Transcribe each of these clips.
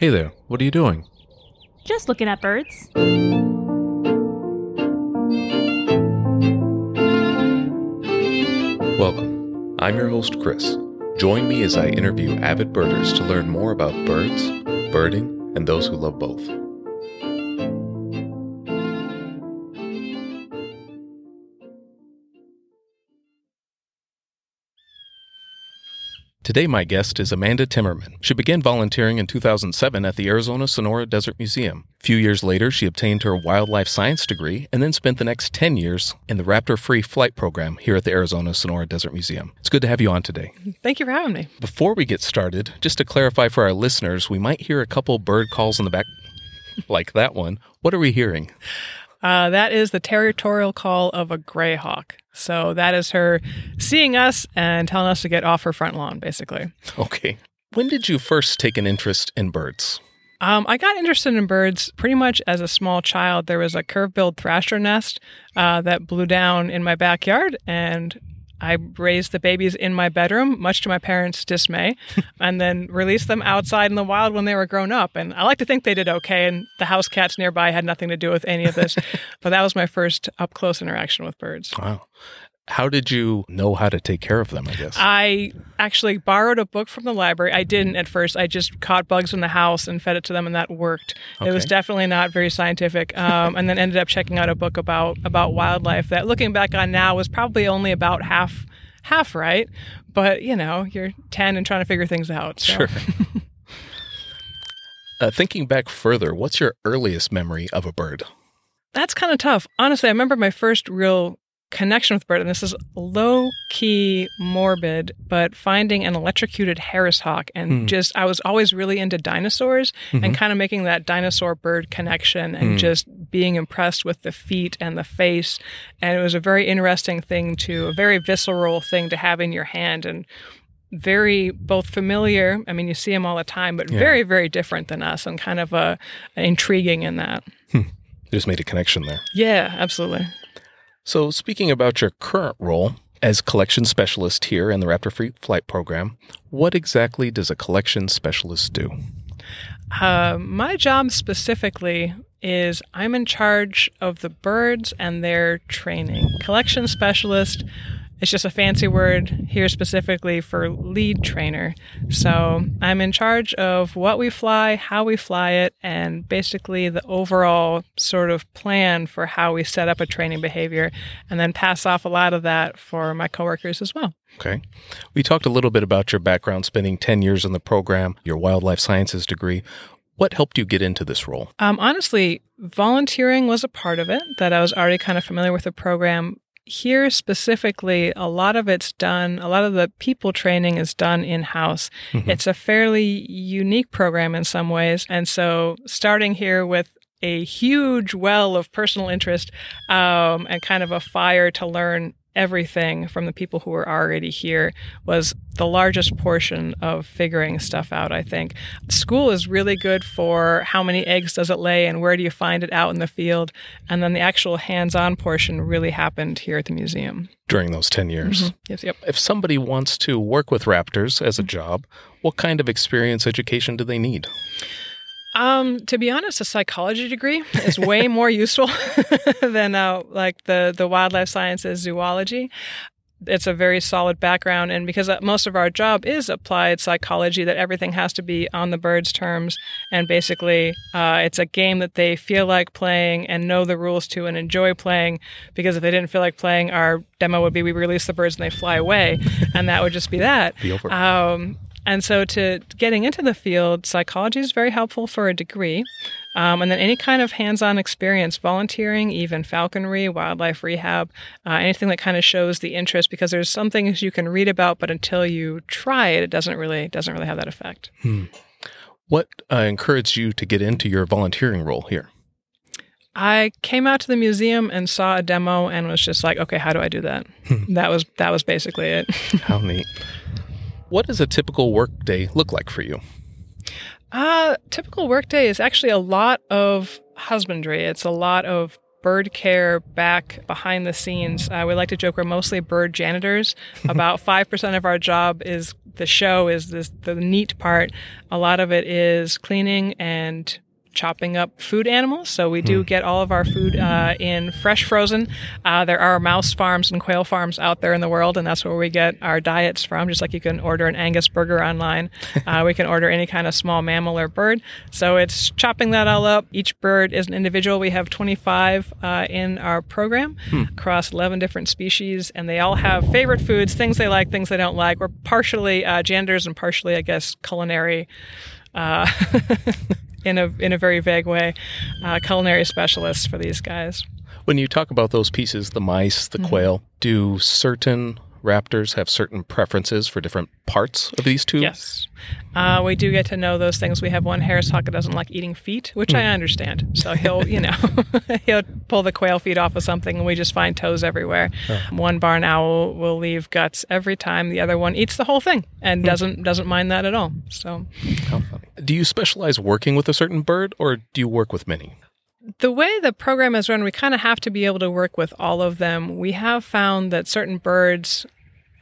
Hey there, what are you doing? Just looking at birds. Welcome. I'm your host, Chris. Join me as I interview avid birders to learn more about birds, birding, and those who love both. Today, my guest is Amanda Timmerman. She began volunteering in 2007 at the Arizona Sonora Desert Museum. A few years later, she obtained her wildlife science degree and then spent the next 10 years in the raptor free flight program here at the Arizona Sonora Desert Museum. It's good to have you on today. Thank you for having me. Before we get started, just to clarify for our listeners, we might hear a couple bird calls in the back, like that one. What are we hearing? Uh, that is the territorial call of a greyhawk. So that is her seeing us and telling us to get off her front lawn, basically. Okay. When did you first take an interest in birds? Um, I got interested in birds pretty much as a small child. There was a curve-billed thrasher nest uh, that blew down in my backyard, and I raised the babies in my bedroom, much to my parents' dismay, and then released them outside in the wild when they were grown up. And I like to think they did okay, and the house cats nearby had nothing to do with any of this. but that was my first up close interaction with birds. Wow. How did you know how to take care of them, I guess? I actually borrowed a book from the library. I didn't at first. I just caught bugs in the house and fed it to them, and that worked. It was definitely not very scientific. Um, and then ended up checking out a book about about wildlife that, looking back on now, was probably only about half half right. But you know, you're ten and trying to figure things out. So. Sure. uh, thinking back further, what's your earliest memory of a bird? That's kind of tough. Honestly, I remember my first real connection with bird, and this is low key morbid, but finding an electrocuted Harris hawk and Hmm. just I was always really into dinosaurs Mhm. and kind of making that dinosaur bird connection and Hmm. just being impressed with the feet and the face. And it was a very interesting thing to a very visceral thing to have in your hand and very both familiar. I mean, you see them all the time, but Yeah. very, very different than us and kind of uh, intriguing in that. You just made a connection there. Yeah, absolutely. So, speaking about your current role as collection specialist here in the Raptor Free Flight Program, what exactly does a collection specialist do? Uh, my job specifically is I'm in charge of the birds and their training. Collection specialist is just a fancy word here specifically for lead trainer. So I'm in charge of what we fly, how we fly it, and basically the overall sort of plan for how we set up a training behavior, and then pass off a lot of that for my coworkers as well. Okay. We talked a little bit about your background, spending 10 years in the program, your wildlife sciences degree. What helped you get into this role? Um, honestly, volunteering was a part of it that I was already kind of familiar with the program. Here specifically, a lot of it's done, a lot of the people training is done in house. It's a fairly unique program in some ways. And so, starting here with a huge well of personal interest um, and kind of a fire to learn everything from the people who were already here was the largest portion of figuring stuff out i think. School is really good for how many eggs does it lay and where do you find it out in the field. And then the actual hands-on portion really happened here at the museum. During those 10 years. Mm-hmm. yes yep. If somebody wants to work with raptors as a job, what kind of experience education do they need? Um, to be honest, a psychology degree is way more useful than uh, like the the wildlife sciences zoology. It's a very solid background, and because uh, most of our job is applied psychology, that everything has to be on the bird's terms, and basically, uh, it's a game that they feel like playing and know the rules to and enjoy playing. Because if they didn't feel like playing, our demo would be we release the birds and they fly away, and that would just be that. Be over. Um, and so, to getting into the field, psychology is very helpful for a degree. Um, and then any kind of hands on experience, volunteering, even falconry, wildlife rehab, uh, anything that kind of shows the interest, because there's some things you can read about, but until you try it, it doesn't really doesn't really have that effect. What uh, encouraged you to get into your volunteering role here? I came out to the museum and saw a demo and was just like, okay, how do I do that? that was that was basically it. How neat. What does a typical work day look like for you? Uh, typical workday is actually a lot of husbandry. It's a lot of bird care back behind the scenes. Uh, we like to joke we're mostly bird janitors. About 5% of our job is the show, is this, the neat part. A lot of it is cleaning and chopping up food animals. So we do get all of our food uh, in fresh frozen. Uh, there are mouse farms and quail farms out there in the world, and that's where we get our diets from. Just like you can order an Angus burger online, uh, we can order any kind of small mammal or bird. So it's chopping that all up. Each bird is an individual. We have 25 uh, in our program across 11 different species, and they all have favorite foods, things they like, things they don't like. We're partially uh, janitors and partially, I guess, culinary. Uh, in a in a very vague way, uh, culinary specialists for these guys. When you talk about those pieces, the mice, the quail, do certain raptors have certain preferences for different parts of these two? Yes, uh, we do get to know those things. We have one harris hawk that doesn't like eating feet, which I understand. So he'll you know he'll pull the quail feet off of something, and we just find toes everywhere. One barn owl will leave guts every time. The other one eats the whole thing and doesn't doesn't mind that at all. So. How funny. Do you specialize working with a certain bird or do you work with many? The way the program is run, we kind of have to be able to work with all of them. We have found that certain birds,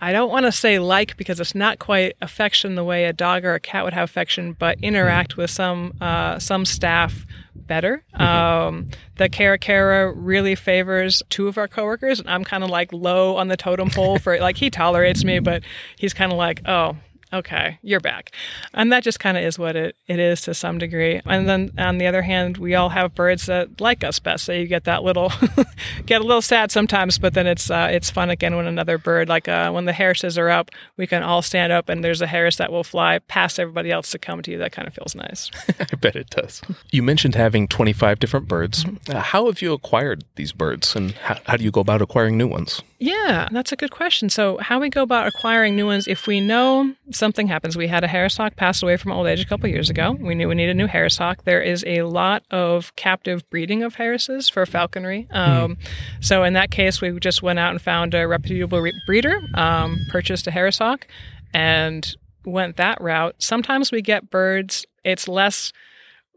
I don't want to say like because it's not quite affection the way a dog or a cat would have affection, but interact with some uh, some staff better. Um, the Caracara really favors two of our coworkers, and I'm kind of like low on the totem pole for like he tolerates me, but he's kind of like oh okay, you're back. And that just kind of is what it, it is to some degree. And then on the other hand, we all have birds that like us best. So you get that little, get a little sad sometimes, but then it's uh, it's fun again when another bird, like uh, when the harrises are up, we can all stand up and there's a harris that will fly past everybody else to come to you. That kind of feels nice. I bet it does. You mentioned having 25 different birds. Uh, how have you acquired these birds and how, how do you go about acquiring new ones? Yeah, that's a good question. So, how we go about acquiring new ones, if we know something happens, we had a Harris hawk pass away from old age a couple years ago. We knew we needed a new Harris hawk. There is a lot of captive breeding of Harrises for falconry. Um, So, in that case, we just went out and found a reputable re- breeder, um, purchased a Harris hawk, and went that route. Sometimes we get birds, it's less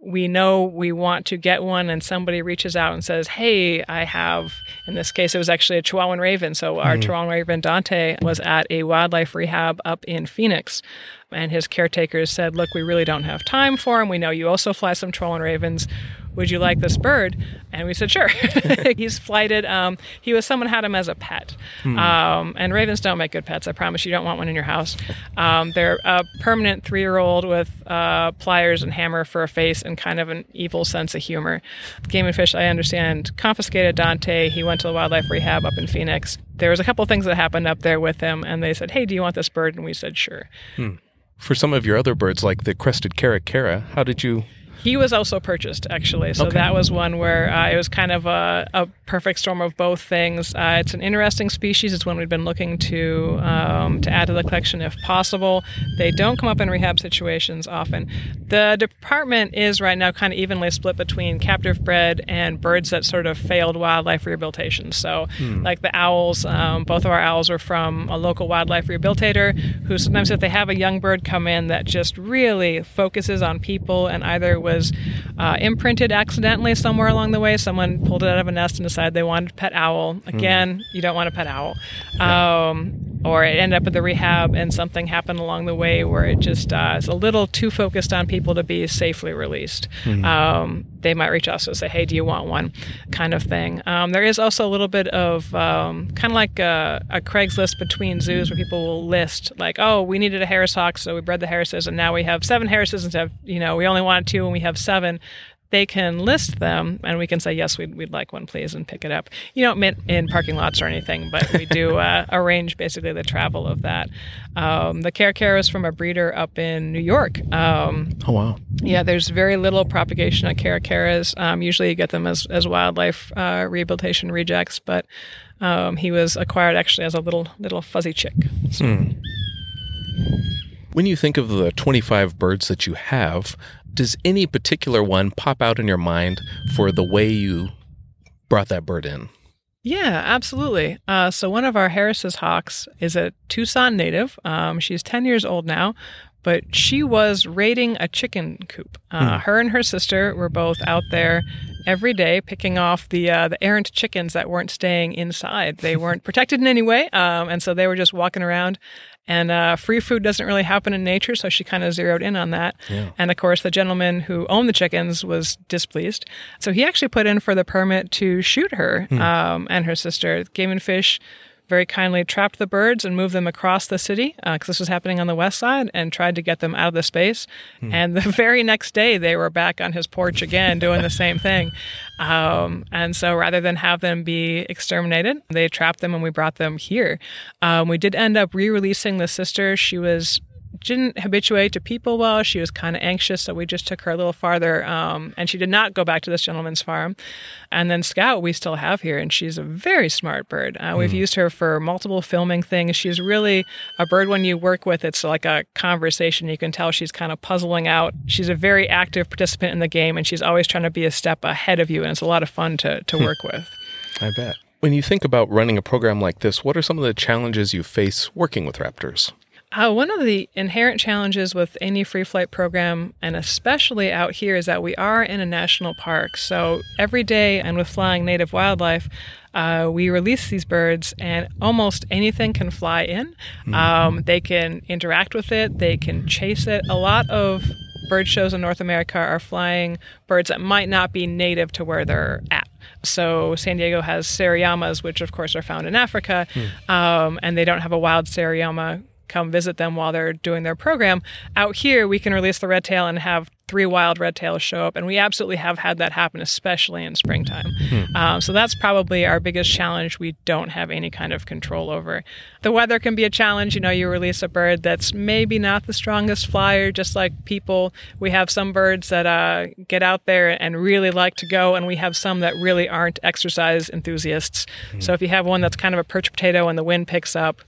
we know we want to get one and somebody reaches out and says, Hey, I have, in this case, it was actually a Chihuahuan Raven. So our mm-hmm. Chihuahuan Raven Dante was at a wildlife rehab up in Phoenix. And his caretakers said, Look, we really don't have time for him. We know you also fly some Chihuahuan Ravens. Would you like this bird? And we said, Sure. He's flighted. Um, he was someone had him as a pet. Um, and ravens don't make good pets. I promise you don't want one in your house. Um, they're a permanent three year old with uh, pliers and hammer for a face and kind of an evil sense of humor. Game and Fish, I understand, confiscated Dante. He went to the wildlife rehab up in Phoenix. There was a couple things that happened up there with him, and they said, Hey, do you want this bird? And we said, Sure. For some of your other birds, like the crested caracara, how did you? He was also purchased, actually. So Okay. that was one where uh, it was kind of a, a perfect storm of both things. Uh, it's an interesting species. It's one we've been looking to um, to add to the collection if possible. They don't come up in rehab situations often. The department is right now kind of evenly split between captive bred and birds that sort of failed wildlife rehabilitation. So, like the owls, um, both of our owls are from a local wildlife rehabilitator who sometimes, if they have a young bird come in that just really focuses on people and either was uh, imprinted accidentally somewhere along the way, someone pulled it out of a nest and decided they wanted a pet owl. Again, you don't want a pet owl. Um, or it ended up at the rehab and something happened along the way where it just uh, is a little too focused on people to be safely released. Um, they might reach out and say, "Hey, do you want one?" kind of thing. Um, there is also a little bit of um, kind of like a, a Craigslist between zoos where people will list like, "Oh, we needed a Harris hawk, so we bred the Harrises, and now we have seven Harrises instead of you know we only wanted two and we have seven they can list them and we can say yes we'd, we'd like one please and pick it up you don't mint in parking lots or anything but we do uh, arrange basically the travel of that um, the Caracara is from a breeder up in new york um, Oh, wow. yeah, there's very little propagation of caracaras. Um, usually, you get them as, as wildlife uh, rehabilitation rejects, but um, he was acquired actually as a little little fuzzy chick. When you think of the 25 birds that you have, does any particular one pop out in your mind for the way you brought that bird in? Yeah, absolutely. Uh, so one of our Harris's hawks is a Tucson native. Um, she's 10 years old now, but she was raiding a chicken coop. Uh, Her and her sister were both out there every day picking off the uh, the errant chickens that weren't staying inside. They weren't protected in any way, um, and so they were just walking around. And uh, free food doesn't really happen in nature, so she kind of zeroed in on that. Yeah. And of course, the gentleman who owned the chickens was displeased, so he actually put in for the permit to shoot her um, and her sister. Game and Fish very kindly trapped the birds and moved them across the city because this was happening on the west side and tried to get them out of the space. And the very next day, they were back on his porch again doing the same thing. Um, and so rather than have them be exterminated, they trapped them and we brought them here. Um, we did end up re releasing the sister. She was didn't habituate to people well. She was kind of anxious, so we just took her a little farther. Um, and she did not go back to this gentleman's farm. And then Scout, we still have here, and she's a very smart bird. Uh, we've used her for multiple filming things. She's really a bird when you work with, it's like a conversation. You can tell she's kind of puzzling out. She's a very active participant in the game, and she's always trying to be a step ahead of you, and it's a lot of fun to, to work with. I bet. When you think about running a program like this, what are some of the challenges you face working with raptors? Uh, one of the inherent challenges with any free flight program, and especially out here, is that we are in a national park. So every day, and with flying native wildlife, uh, we release these birds, and almost anything can fly in. Um, they can interact with it, they can chase it. A lot of bird shows in North America are flying birds that might not be native to where they're at. So San Diego has Seriemas, which of course are found in Africa, um, and they don't have a wild Seriema come visit them while they're doing their program. Out here, we can release the red tail and have three wild red tails show up, and we absolutely have had that happen, especially in springtime. Um, so that's probably our biggest challenge. We don't have any kind of control over. The weather can be a challenge. You know, you release a bird that's maybe not the strongest flyer, just like people. We have some birds that uh, get out there and really like to go, and we have some that really aren't exercise enthusiasts. So if you have one that's kind of a perch potato and the wind picks up,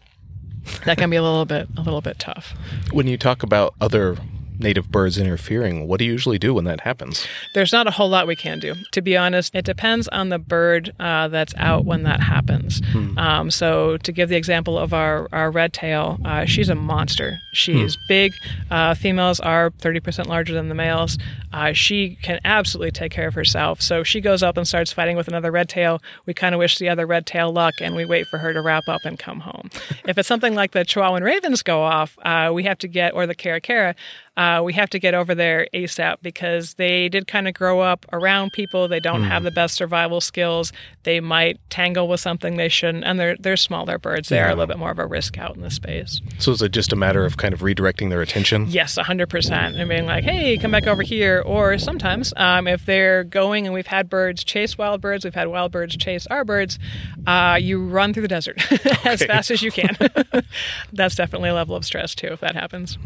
that can be a little bit a little bit tough. When you talk about other native birds interfering, what do you usually do when that happens? There's not a whole lot we can do. To be honest, it depends on the bird uh, that's out when that happens. Um, so, to give the example of our, our red tail, uh, she's a monster. She's big. Uh, females are 30% larger than the males. Uh, she can absolutely take care of herself. So, she goes up and starts fighting with another red tail. We kind of wish the other red tail luck and we wait for her to wrap up and come home. if it's something like the Chihuahuan ravens go off, uh, we have to get, or the Caracara, uh, we have to get over there ASAP because they did kind of grow up around people. They don't have the best survival skills. They might tangle with something they shouldn't, and they're they're smaller birds. They are a little bit more of a risk out in the space. So is it just a matter of kind of redirecting their attention? Yes, 100%. And being like, hey, come back over here. Or sometimes, um, if they're going and we've had birds chase wild birds, we've had wild birds chase our birds, uh, you run through the desert as fast as you can. That's definitely a level of stress, too, if that happens.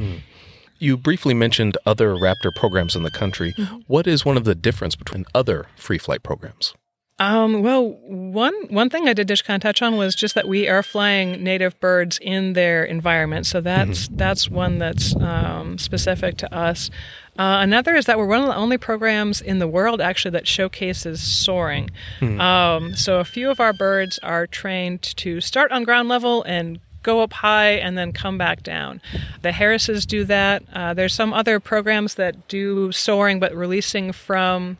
You briefly mentioned other raptor programs in the country. What is one of the difference between other free flight programs? Um, well, one one thing I did just kind of touch on was just that we are flying native birds in their environment, so that's that's one that's um, specific to us. Uh, another is that we're one of the only programs in the world actually that showcases soaring. Um, so a few of our birds are trained to start on ground level and go up high and then come back down. The Harrises do that. Uh, there's some other programs that do soaring but releasing from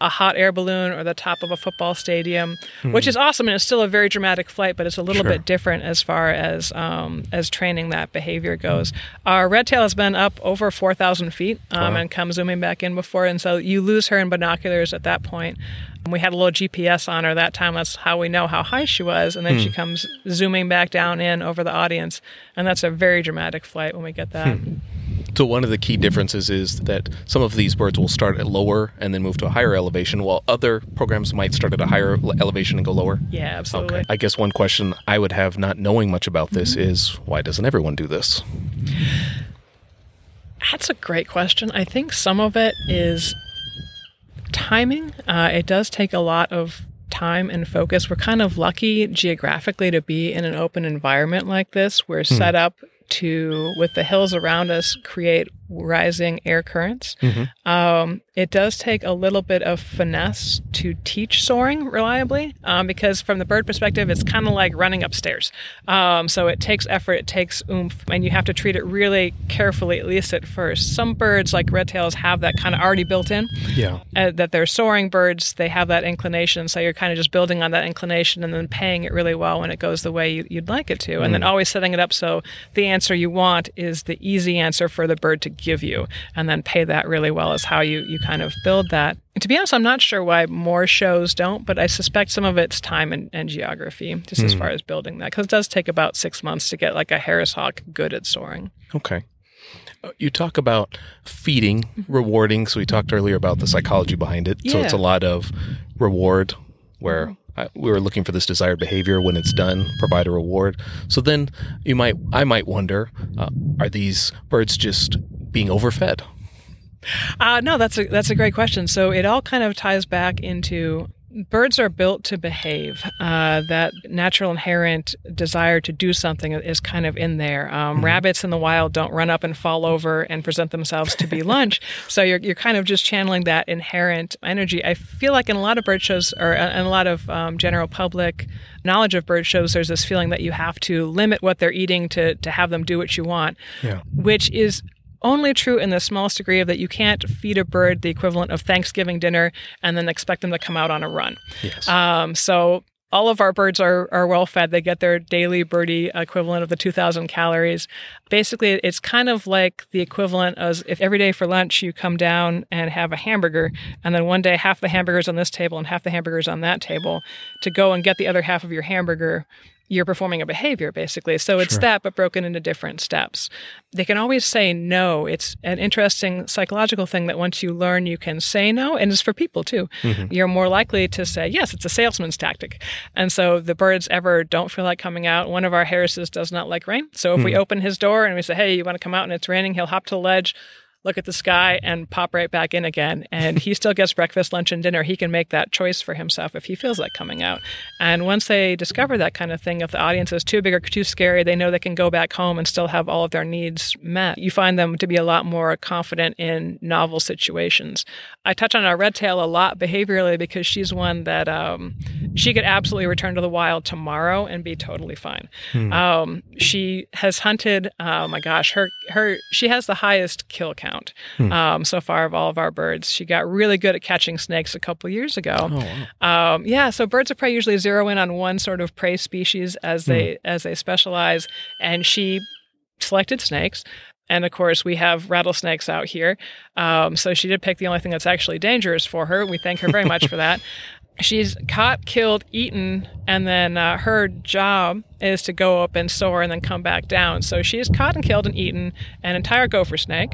a hot air balloon or the top of a football stadium, which is awesome and it's still a very dramatic flight, but it's a little Sure. bit different as far as um, as training that behavior goes. Our red tail has been up over 4,000 feet um, Wow. and come zooming back in before, and so you lose her in binoculars at that point. We had a little GPS on her that time. That's how we know how high she was. And then she comes zooming back down in over the audience. And that's a very dramatic flight when we get that. So one of the key differences is that some of these birds will start at lower and then move to a higher elevation, while other programs might start at a higher elevation and go lower. Yeah, absolutely. Okay. I guess one question I would have, not knowing much about this, is why doesn't everyone do this? That's a great question. I think some of it is timing. Uh, it does take a lot of time and focus. We're kind of lucky geographically to be in an open environment like this. We're set up to, with the hills around us, create rising air currents. Um, it does take a little bit of finesse to teach soaring reliably um, because, from the bird perspective, it's kind of like running upstairs. Um, so it takes effort, it takes oomph, and you have to treat it really carefully, at least at first. Some birds, like red tails, have that kind of already built in. Yeah. Uh, that they're soaring birds, they have that inclination. So you're kind of just building on that inclination and then paying it really well when it goes the way you, you'd like it to. And then always setting it up so the answer you want is the easy answer for the bird to give you. And then pay that really well is how you, you kind of build that. And to be honest, I'm not sure why more shows don't, but I suspect some of it's time and, and geography, just as far as building that. Because it does take about six months to get like a Harris hawk good at soaring. Okay. Uh, You talk about feeding, rewarding. So we talked earlier about the psychology behind it. So it's a lot of reward where I, we were looking for this desired behavior. When it's done, provide a reward. So then you might, I might wonder, uh, are these birds just being overfed? Uh, no, that's a that's a great question. So it all kind of ties back into birds are built to behave. Uh, that natural inherent desire to do something is kind of in there. Um, Rabbits in the wild don't run up and fall over and present themselves to be lunch. So you're you're kind of just channeling that inherent energy. I feel like in a lot of bird shows or uh, in a lot of um, general public knowledge of bird shows, there's this feeling that you have to limit what they're eating to to have them do what you want Yeah. which is only true in the smallest degree of that you can't feed a bird the equivalent of Thanksgiving dinner and then expect them to come out on a run. Yes. Um, so all of our birds are, are well fed. They get their daily birdie equivalent of the 2,000 calories. Basically, it's kind of like the equivalent as if every day for lunch you come down and have a hamburger, and then one day half the hamburgers on this table and half the hamburgers on that table to go and get the other half of your hamburger. You're performing a behavior basically. So it's that, but broken into different steps. They can always say no. It's an interesting psychological thing that once you learn, you can say no, and it's for people too. Mm-hmm. You're more likely to say yes. It's a salesman's tactic, and so the birds ever don't feel like coming out. One of our Harrises does not like rain, so if we hmm. open his door and we say, "Hey, you want to come out?" and it's raining, he'll hop to the ledge. Look at the sky and pop right back in again. And he still gets breakfast, lunch, and dinner. He can make that choice for himself if he feels like coming out. And once they discover that kind of thing, if the audience is too big or too scary, they know they can go back home and still have all of their needs met. You find them to be a lot more confident in novel situations. I touch on our red tail a lot behaviorally because she's one that um, she could absolutely return to the wild tomorrow and be totally fine. Um, she has hunted. Oh my gosh, her her she has the highest kill count um, so far of all of our birds. She got really good at catching snakes a couple years ago. Um, yeah, so birds of prey usually zero in on one sort of prey species as they as they specialize, and she selected snakes. And of course, we have rattlesnakes out here. Um, so she did pick the only thing that's actually dangerous for her. We thank her very much for that. She's caught, killed, eaten, and then uh, her job is to go up and soar and then come back down. So she's caught and killed and eaten an entire gopher snake,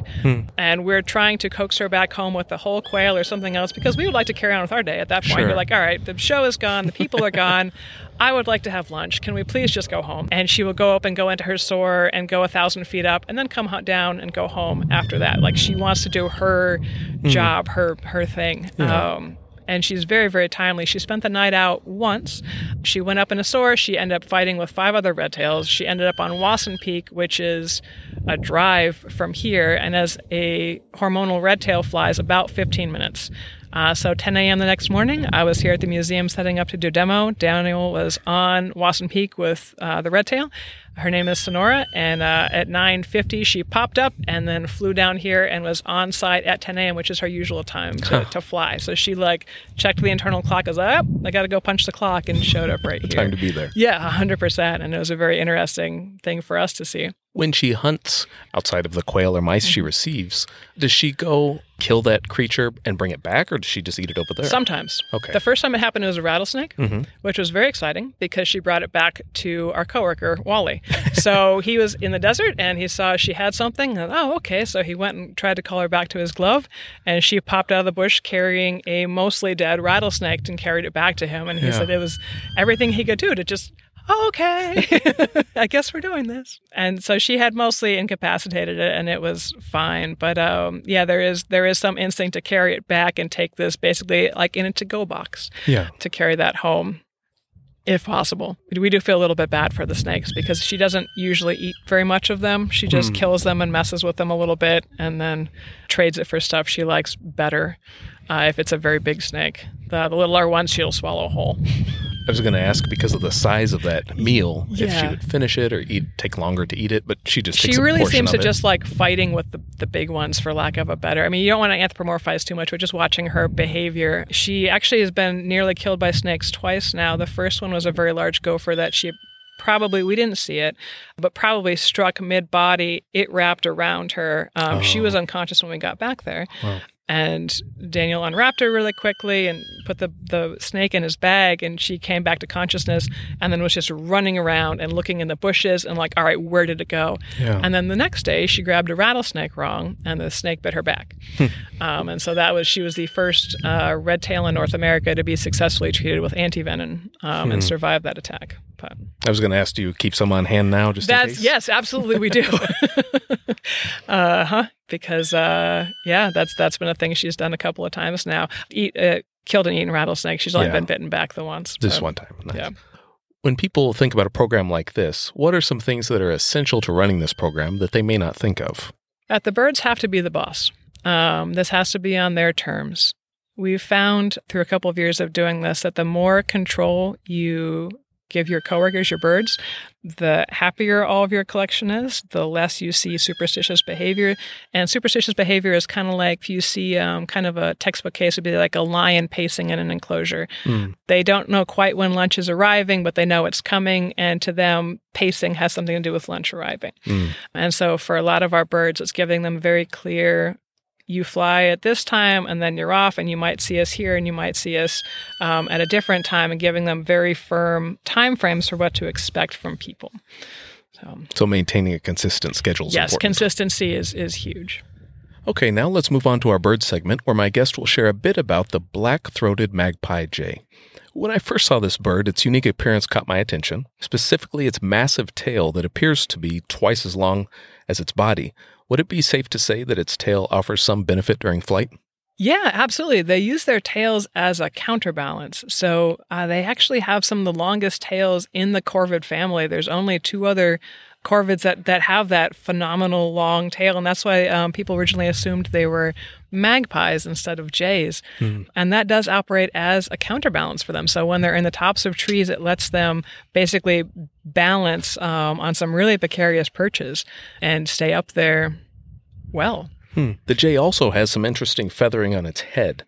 and we're trying to coax her back home with the whole quail or something else because we would like to carry on with our day. At that point, Sure. you're like, all right, the show is gone, the people are gone. I would like to have lunch. Can we please just go home? And she will go up and go into her soar and go a thousand feet up, and then come down and go home after that. Like she wants to do her job, her her thing. Um, and she's very, very timely. She spent the night out once. She went up in a soar. She ended up fighting with five other red tails. She ended up on Wasson Peak, which is a drive from here, and as a hormonal red tail flies about 15 minutes. Uh, so 10 a.m. the next morning, I was here at the museum setting up to do demo. Daniel was on Wasson Peak with uh, the red tail. Her name is Sonora, and uh, at 9:50 she popped up and then flew down here and was on site at 10 a.m., which is her usual time to, to fly. So she like checked the internal clock, was like, oh, I got to go punch the clock, and showed up right here. Time to be there. Yeah, 100%. And it was a very interesting thing for us to see. When she hunts outside of the quail or mice she mm-hmm. receives, does she go kill that creature and bring it back, or does she just eat it over there? Sometimes. Okay. The first time it happened, it was a rattlesnake, mm-hmm. which was very exciting because she brought it back to our coworker, Wally. so he was in the desert and he saw she had something. And, oh, okay. So he went and tried to call her back to his glove, and she popped out of the bush carrying a mostly dead rattlesnake and carried it back to him. And he Yeah. said it was everything he could do to just. Okay, I guess we're doing this. And so she had mostly incapacitated it, and it was fine. But um, yeah, there is there is some instinct to carry it back and take this basically like in a to-go box yeah. to carry that home. if possible. We do feel a little bit bad for the snakes because she doesn't usually eat very much of them. She just Hmm. kills them and messes with them a little bit and then trades it for stuff she likes better. Uh, if it's a very big snake, the, the littler ones she'll swallow whole. I was going to ask because of the size of that meal if she would finish it or eat take longer to eat it, but she just She really seems to it. just like fighting with the, the big ones, for lack of a better. I mean, you don't want to anthropomorphize too much, but just watching her behavior. She actually has been nearly killed by snakes twice now. The first one was a very large gopher that she probably we didn't see it but probably struck mid-body it wrapped around her um, she Oh. was unconscious when we got back there Wow. And daniel unwrapped her really quickly and put the, the snake in his bag and she came back to consciousness and then was just running around and looking in the bushes and like all right where did it go Yeah. and then the next day, she grabbed a rattlesnake wrong, and the snake bit her back. um, and so that was she was the first uh, red tail in North America to be successfully treated with antivenom um, and survive that attack. But I was going to ask, do you keep some on hand now just in that's case? yes, absolutely we do. uh huh. Because uh, yeah, that's that's been a thing she's done a couple of times now. Eat. Uh, Killed and eaten rattlesnake. She's only Yeah. been bitten back the once. Just one time. Nice. Yeah. When people think about a program like this, what are some things that are essential to running this program that they may not think of? That the birds have to be the boss. Um, this has to be on their terms. We've found through a couple of years of doing this that the more control you give your coworkers, your birds, the happier all of your collection is, the less you see superstitious behavior. And superstitious behavior is kind of like if you see um, kind of a textbook case would be like a lion pacing in an enclosure. Mm. They don't know quite when lunch is arriving, but they know it's coming. And to them, pacing has something to do with lunch arriving. Mm. And so for a lot of our birds, it's giving them very clear you fly at this time and then you're off, and you might see us here and you might see us um, at a different time, and giving them very firm time frames for what to expect from people. So, So maintaining a consistent schedule is yes, important. consistency is, is huge. Okay, now let's move on to our bird segment where my guest will share a bit about the black throated magpie jay. When I first saw this bird, its unique appearance caught my attention, specifically its massive tail that appears to be twice as long as its body. Would it be safe to say that its tail offers some benefit during flight? Yeah, absolutely. They use their tails as a counterbalance. So uh, they actually have some of the longest tails in the corvid family. There's only two other corvids that, that have that phenomenal long tail. And that's why um, people originally assumed they were magpies instead of jays. And that does operate as a counterbalance for them. So when they're in the tops of trees, it lets them basically balance um, on some really precarious perches and stay up there well. Hmm. The jay also has some interesting feathering on its head.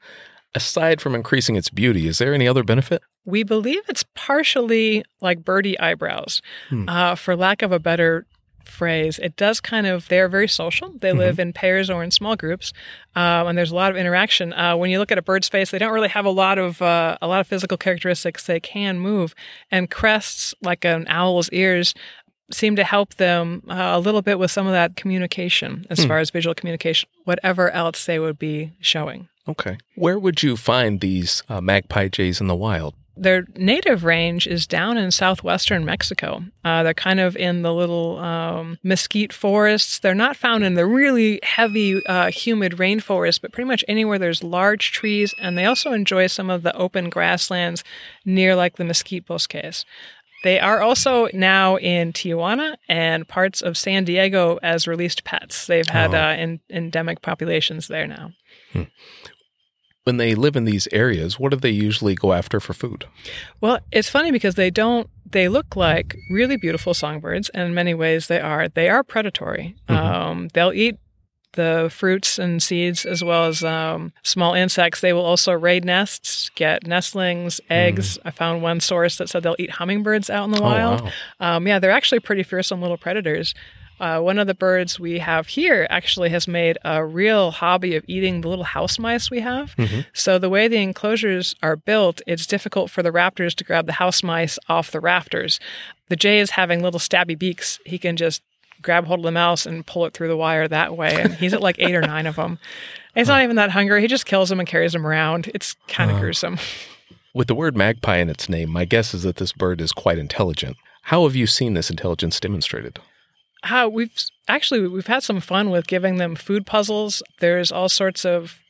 Aside from increasing its beauty, is there any other benefit? We believe it's partially like birdie eyebrows, Hmm. uh, for lack of a better phrase. It does kind of, they're very social. They live in pairs or in small groups, um, and there's a lot of interaction. Uh, when you look at a bird's face, they don't really have a lot of uh, a lot of physical characteristics. They can move, and crests, like an owl's ears, seem to help them uh, a little bit with some of that communication, as far as visual communication, whatever else they would be showing. Okay. Where would you find these uh, magpie jays in the wild? Their native range is down in southwestern Mexico. Uh, they're kind of in the little um, mesquite forests. They're not found in the really heavy, uh, humid rainforest, but pretty much anywhere there's large trees. And they also enjoy some of the open grasslands near, like the mesquite bosques. They are also now in Tijuana and parts of San Diego as released pets. They've had Oh. uh, en- endemic populations there now. When they live in these areas, what do they usually go after for food? Well, it's funny because they don't, they look like really beautiful songbirds, and in many ways they are. They are predatory. Um, they'll eat the fruits and seeds as well as um, small insects. They will also raid nests, get nestlings, eggs. I found one source that said they'll eat hummingbirds out in the wild. wow. Um, yeah, they're actually pretty fearsome little predators. Uh, one of the birds we have here actually has made a real hobby of eating the little house mice we have. So the way the enclosures are built, it's difficult for the raptors to grab the house mice off the rafters. The jay is having little stabby beaks. He can just grab hold of the mouse and pull it through the wire that way. And he's at like eight or nine of them. He's not even that hungry. He just kills them and carries them around. It's kind of gruesome. With the word magpie in its name, my guess is that this bird is quite intelligent. How have you seen this intelligence demonstrated? How we've actually we've had some fun with giving them food puzzles. There's all sorts of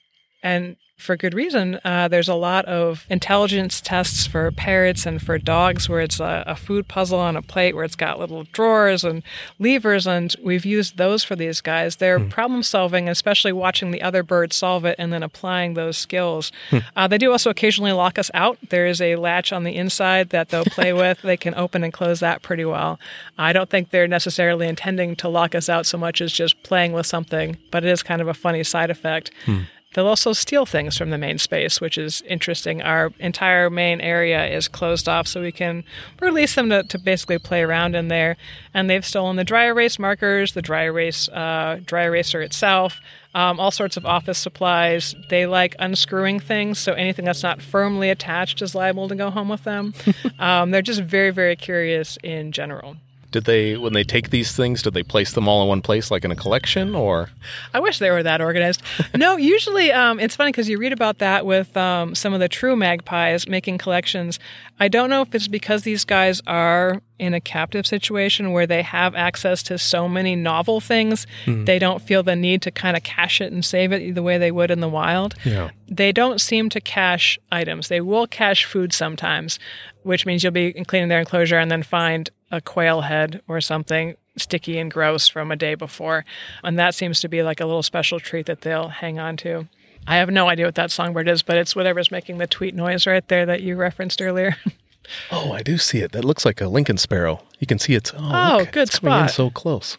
and for good reason. Uh, there's a lot of intelligence tests for parrots and for dogs where it's a, a, food puzzle on a plate where it's got little drawers and levers, and we've used those for these guys. They're hmm. problem solving, especially watching the other birds solve it and then applying those skills. Hmm. Uh, they do also occasionally lock us out. There is a latch on the inside that they'll play with. They can open and close that pretty well. I don't think they're necessarily intending to lock us out so much as just playing with something, but it is kind of a funny side effect. Hmm. They'll also steal things from the main space, which is interesting. Our entire main area is closed off, so we can release them to, to basically play around in there. And they've stolen the dry erase markers, the dry erase uh, dry eraser itself, um, all sorts of office supplies. They like unscrewing things, so anything that's not firmly attached is liable to go home with them. um, they're just very, very curious in general. Did they, when they take these things, did they place them all in one place, like in a collection, or? I wish they were that organized. no, usually um, it's funny because you read about that with um, some of the true magpies making collections. I don't know if it's because these guys are in a captive situation where they have access to so many novel things, mm. they don't feel the need to kind of cache it and save it the way they would in the wild. Yeah. They don't seem to cache items. They will cache food sometimes, which means you'll be cleaning their enclosure and then find a quail head or something sticky and gross from a day before. And that seems to be like a little special treat that they'll hang on to. I have no idea what that songbird is, but it's whatever's making the tweet noise right there that you referenced earlier. oh, I do see it. That looks like a Lincoln sparrow. You can see it's oh, oh look, good it's spot. in so close.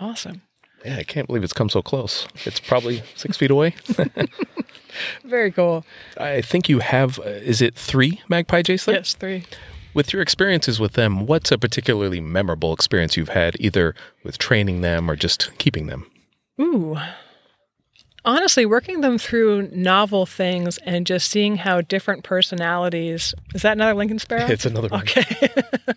Awesome. Yeah, I can't believe it's come so close. It's probably six feet away. Very cool. I think you have. Uh, is it three magpie jays? Yes, three. With your experiences with them, what's a particularly memorable experience you've had, either with training them or just keeping them? Ooh. Honestly, working them through novel things and just seeing how different personalities. Is that another Lincoln Sparrow? It's another one. Okay.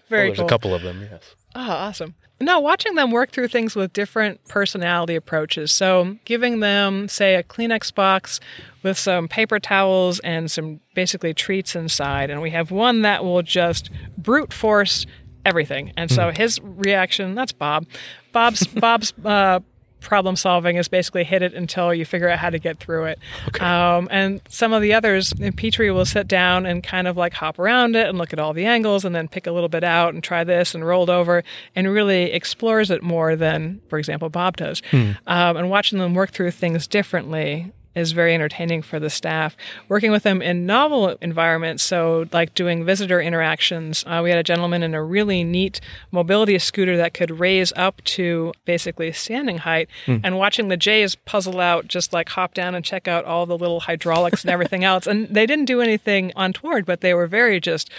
Very well, there's cool. a couple of them, yes. Oh, awesome. No, watching them work through things with different personality approaches. So, giving them, say, a Kleenex box with some paper towels and some basically treats inside. And we have one that will just brute force everything. And so mm. his reaction, that's Bob. Bob's Bob's uh, problem solving is basically hit it until you figure out how to get through it. Okay. Um, and some of the others, Petrie will sit down and kind of like hop around it and look at all the angles and then pick a little bit out and try this and rolled over and really explores it more than, for example, Bob does. Hmm. Um, and watching them work through things differently is very entertaining for the staff. Working with them in novel environments, so like doing visitor interactions, uh, we had a gentleman in a really neat mobility scooter that could raise up to basically standing height, mm. and watching the Jays puzzle out, just like hop down and check out all the little hydraulics and everything else. And they didn't do anything untoward, but they were very just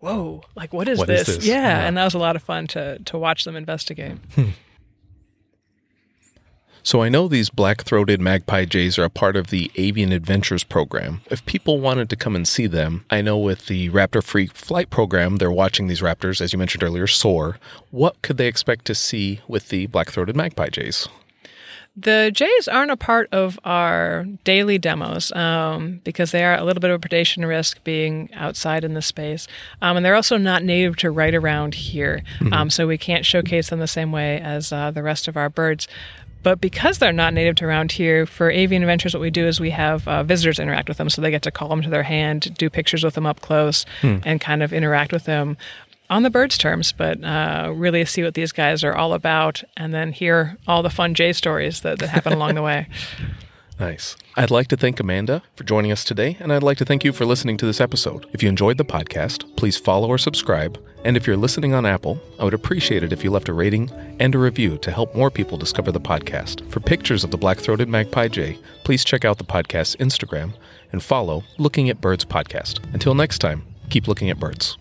whoa, like what is, what this? is this? Yeah, yeah, and that was a lot of fun to to watch them investigate. Hmm. So I know these black throated magpie jays are a part of the Avian Adventures program. If people wanted to come and see them, I know with the Raptor Free Flight program, they're watching these raptors, as you mentioned earlier, soar. What could they expect to see with the black throated magpie jays? The jays aren't a part of our daily demos um, because they are a little bit of a predation risk being outside in the space. Um, and they're also not native to right around here. Mm-hmm. Um, so we can't showcase them the same way as uh, the rest of our birds. But because they're not native to around here, for Avian Adventures, what we do is we have uh, visitors interact with them. So they get to call them to their hand, do pictures with them up close, hmm. and kind of interact with them on the birds' terms, but uh, really see what these guys are all about and then hear all the fun Jay stories that, that happen along the way. Nice. I'd like to thank Amanda for joining us today, and I'd like to thank you for listening to this episode. If you enjoyed the podcast, please follow or subscribe. And if you're listening on Apple, I would appreciate it if you left a rating and a review to help more people discover the podcast. For pictures of the black throated magpie jay, please check out the podcast's Instagram and follow Looking at Birds Podcast. Until next time, keep looking at birds.